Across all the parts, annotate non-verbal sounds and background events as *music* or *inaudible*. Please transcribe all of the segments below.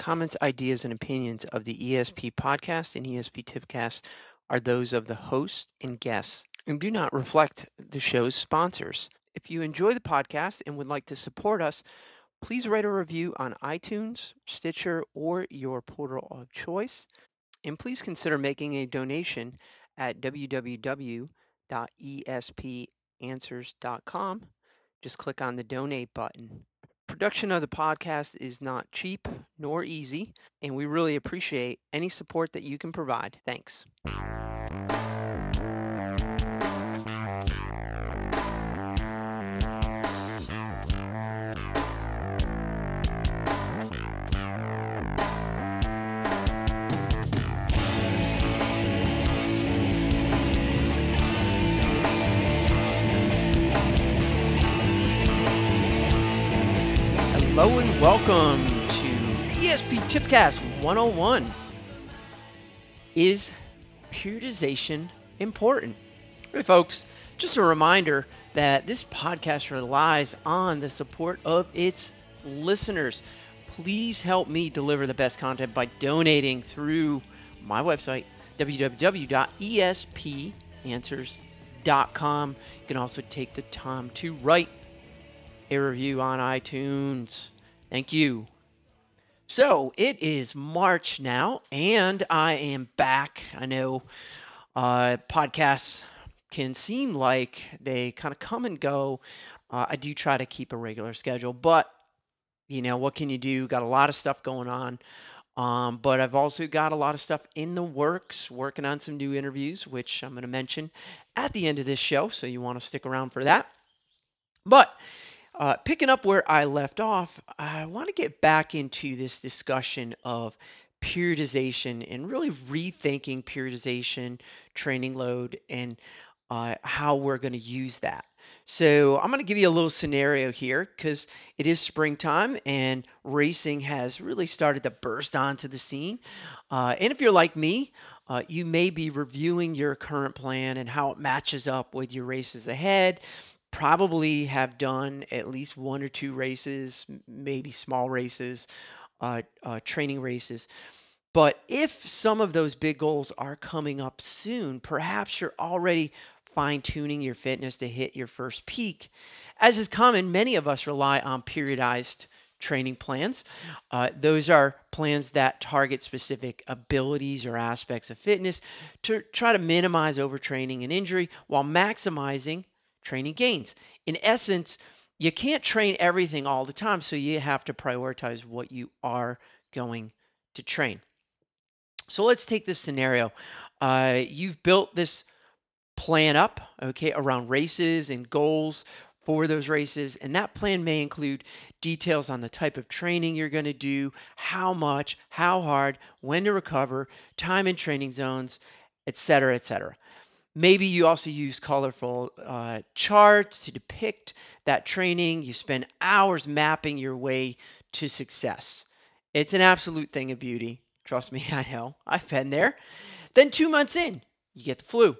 comments, ideas, and opinions of the ESP podcast and ESP Tipcast are those of the host and guests and do not reflect the show's sponsors. If you enjoy the podcast and would like to support us, please write a review on iTunes, Stitcher, or your portal of choice. And please consider making a donation at www.espanswers.com. Just click on the donate button. Production of the podcast is not cheap nor easy, and we really appreciate any support that you can provide. Thanks. Welcome to ESP Tipcast 101. Is periodization important? Hey, folks, just a reminder that this podcast relies on the support of its listeners. Please help me deliver the best content by donating through my website, www.espanswers.com. You can also take the time to write a review on iTunes. Thank you. So it is March now, and I am back. I know uh, podcasts can seem like they kind of come and go. Uh, I do try to keep a regular schedule, but you know, what can you do? Got a lot of stuff going on. Um, but I've also got a lot of stuff in the works, working on some new interviews, which I'm going to mention at the end of this show. So you want to stick around for that. But uh, picking up where I left off, I want to get back into this discussion of periodization and really rethinking periodization, training load, and uh, how we're going to use that. So, I'm going to give you a little scenario here because it is springtime and racing has really started to burst onto the scene. Uh, and if you're like me, uh, you may be reviewing your current plan and how it matches up with your races ahead probably have done at least one or two races, maybe small races, uh, uh, training races. But if some of those big goals are coming up soon, perhaps you're already fine tuning your fitness to hit your first peak. As is common, many of us rely on periodized training plans. Uh, those are plans that target specific abilities or aspects of fitness to try to minimize overtraining and injury while maximizing training gains. In essence, you can't train everything all the time, so you have to prioritize what you are going to train. So let's take this scenario. Uh, you've built this plan up, okay, around races and goals for those races, and that plan may include details on the type of training you're going to do, how much, how hard, when to recover, time in training zones, etc., etc. Maybe you also use colorful uh, charts to depict that training. You spend hours mapping your way to success. It's an absolute thing of beauty. Trust me, *laughs* I know. I've been there. Then, two months in, you get the flu.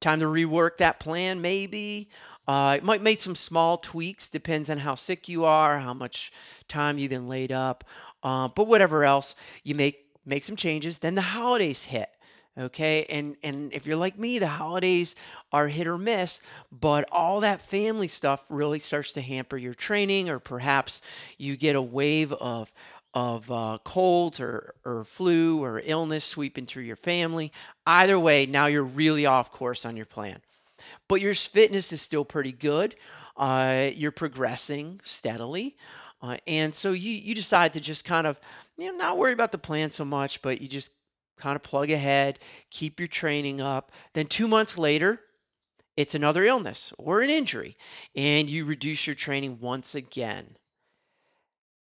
Time to rework that plan, maybe. Uh, it might make some small tweaks, depends on how sick you are, how much time you've been laid up. Uh, but whatever else, you make make some changes. Then the holidays hit okay? And and if you're like me the holidays are hit or miss but all that family stuff really starts to hamper your training or perhaps you get a wave of of uh, colds or, or flu or illness sweeping through your family. Either way now you're really off course on your plan. But your fitness is still pretty good uh, you're progressing steadily uh, and so you you decide to just kind of you know not worry about the plan so much but you just kind of plug ahead, keep your training up. Then two months later, it's another illness or an injury, and you reduce your training once again.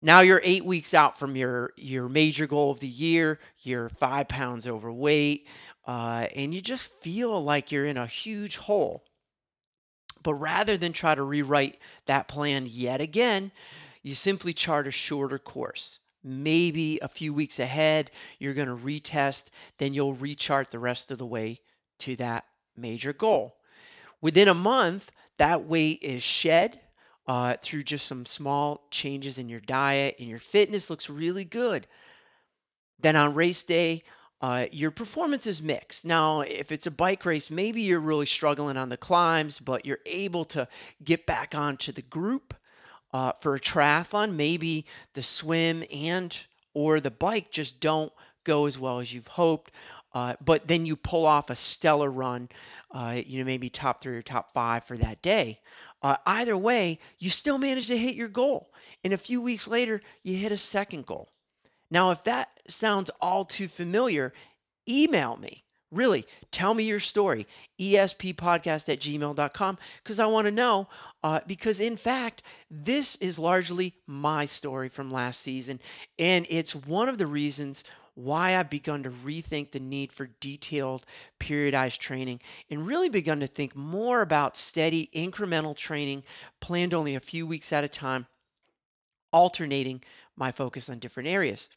Now you're eight weeks out from your, your major goal of the year, you're five pounds overweight, uh, and you just feel like you're in a huge hole. But rather than try to rewrite that plan yet again, you simply chart a shorter course maybe a few weeks ahead, you're going to retest, then you'll rechart the rest of the way to that major goal. Within a month, that weight is shed uh, through just some small changes in your diet and your fitness looks really good. Then on race day, uh, your performance is mixed. Now, if it's a bike race, maybe you're really struggling on the climbs, but you're able to get back onto the group. Uh, for a triathlon, maybe the swim and or the bike just don't go as well as you've hoped. Uh, but then you pull off a stellar run, uh, you know, maybe top three or top five for that day. Uh, either way, you still manage to hit your goal. And a few weeks later, you hit a second goal. Now, if that sounds all too familiar, email me. Really, tell me your story. ESPpodcast at gmail.com because I want to know. Uh, because, in fact, this is largely my story from last season. And it's one of the reasons why I've begun to rethink the need for detailed periodized training and really begun to think more about steady incremental training planned only a few weeks at a time, alternating my focus on different areas.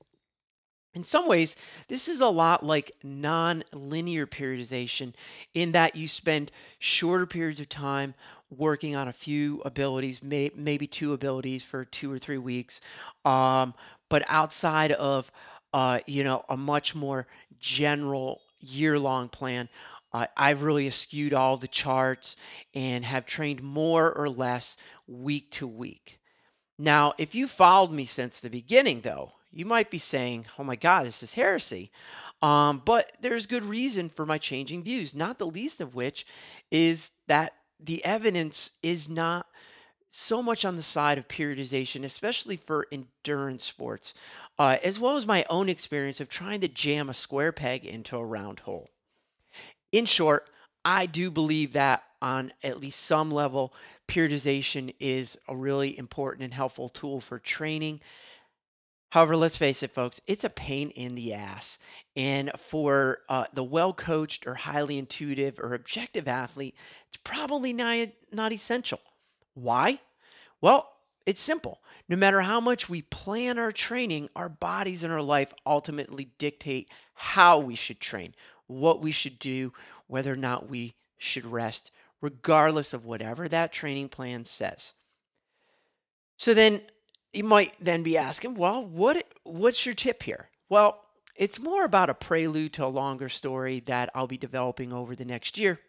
In some ways, this is a lot like non-linear periodization in that you spend shorter periods of time working on a few abilities, may, maybe two abilities for two or three weeks. Um, but outside of, uh, you know, a much more general year-long plan, uh, I've really eschewed all the charts and have trained more or less week to week. Now, if you followed me since the beginning, though, you might be saying, oh my God, this is heresy. Um, but there's good reason for my changing views, not the least of which is that the evidence is not so much on the side of periodization, especially for endurance sports, uh, as well as my own experience of trying to jam a square peg into a round hole. In short, I do believe that on at least some level, periodization is a really important and helpful tool for training However, let's face it, folks, it's a pain in the ass. And for uh, the well coached or highly intuitive or objective athlete, it's probably not, not essential. Why? Well, it's simple. No matter how much we plan our training, our bodies and our life ultimately dictate how we should train, what we should do, whether or not we should rest, regardless of whatever that training plan says. So then, you might then be asking, well, what what's your tip here? Well, it's more about a prelude to a longer story that I'll be developing over the next year.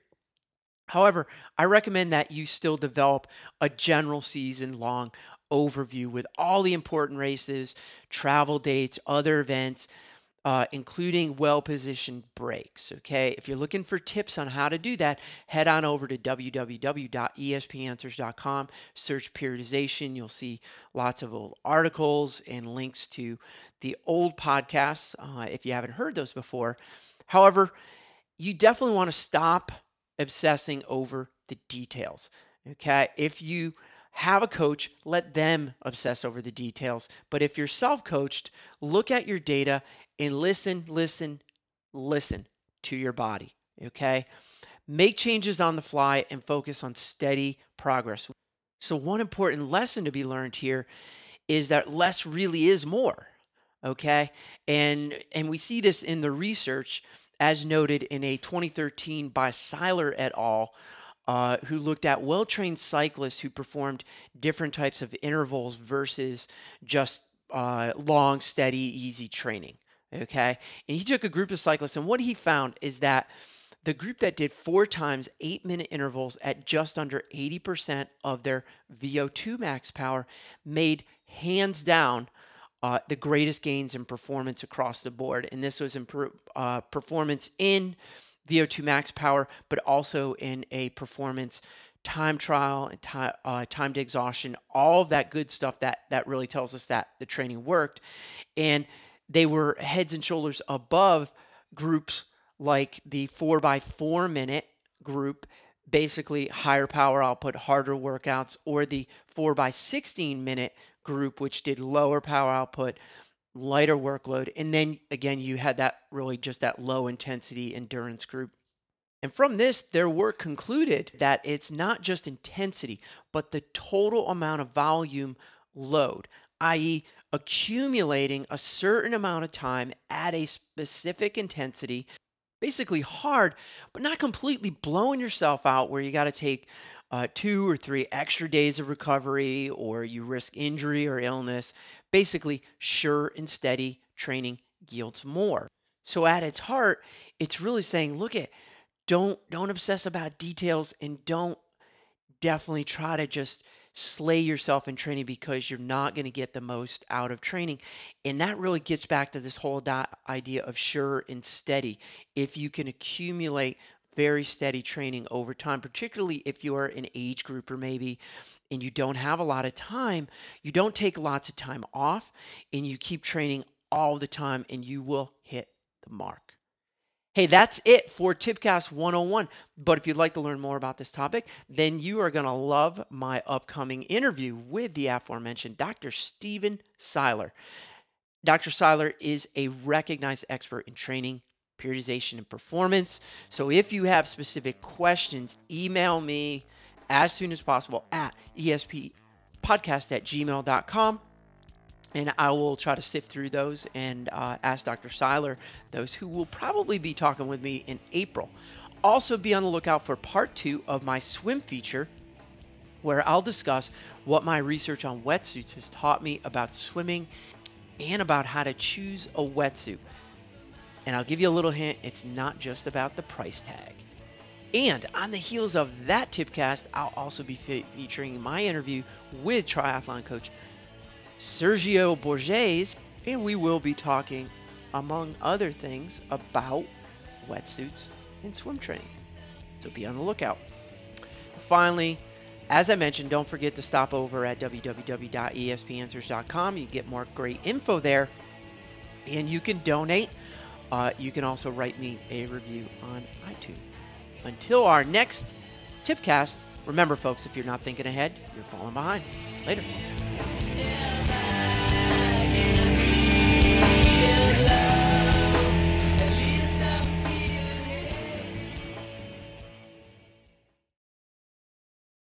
However, I recommend that you still develop a general season long overview with all the important races, travel dates, other events, uh, including well positioned breaks. Okay, if you're looking for tips on how to do that, head on over to www.espanswers.com, search periodization. You'll see lots of old articles and links to the old podcasts uh, if you haven't heard those before. However, you definitely want to stop obsessing over the details. Okay, if you have a coach, let them obsess over the details. But if you're self coached, look at your data and listen, listen, listen to your body. Okay? Make changes on the fly and focus on steady progress. So, one important lesson to be learned here is that less really is more. Okay? And and we see this in the research as noted in a 2013 by Seiler et al. Uh, who looked at well trained cyclists who performed different types of intervals versus just uh, long, steady, easy training. Okay. And he took a group of cyclists, and what he found is that the group that did four times eight minute intervals at just under 80% of their VO2 max power made hands down uh, the greatest gains in performance across the board. And this was in per, uh, performance in VO2 max power, but also in a performance time trial and time, uh, time to exhaustion, all of that good stuff that that really tells us that the training worked. And they were heads and shoulders above groups like the four by four minute group, basically higher power output, harder workouts, or the four by 16 minute group, which did lower power output, lighter workload. And then again, you had that really just that low intensity endurance group. And from this, their work concluded that it's not just intensity, but the total amount of volume load, i.e., accumulating a certain amount of time at a specific intensity, basically hard, but not completely blowing yourself out where you got to take uh, two or three extra days of recovery or you risk injury or illness. Basically, sure and steady training yields more. So at its heart, it's really saying, look at don't don't obsess about details and don't definitely try to just slay yourself in training because you're not going to get the most out of training. And that really gets back to this whole idea of sure and steady. If you can accumulate very steady training over time, particularly if you're an age grouper maybe and you don't have a lot of time, you don't take lots of time off and you keep training all the time and you will hit the mark. Hey, that's it for Tipcast 101. But if you'd like to learn more about this topic, then you are going to love my upcoming interview with the aforementioned Dr. Stephen Seiler. Dr. Seiler is a recognized expert in training, periodization, and performance. So if you have specific questions, email me as soon as possible at espodcast at gmail.com and I will try to sift through those and uh, ask Dr. Seiler those who will probably be talking with me in April. Also, be on the lookout for part two of my swim feature, where I'll discuss what my research on wetsuits has taught me about swimming and about how to choose a wetsuit. And I'll give you a little hint it's not just about the price tag. And on the heels of that tipcast, I'll also be featuring my interview with triathlon coach Sergio Borges, and we will be talking, among other things, about wetsuits and swim training. So be on the lookout. Finally, as I mentioned, don't forget to stop over at www.espanswers.com. You get more great info there, and you can donate. Uh, you can also write me a review on iTunes. Until our next tipcast, remember, folks, if you're not thinking ahead, you're falling behind. Later.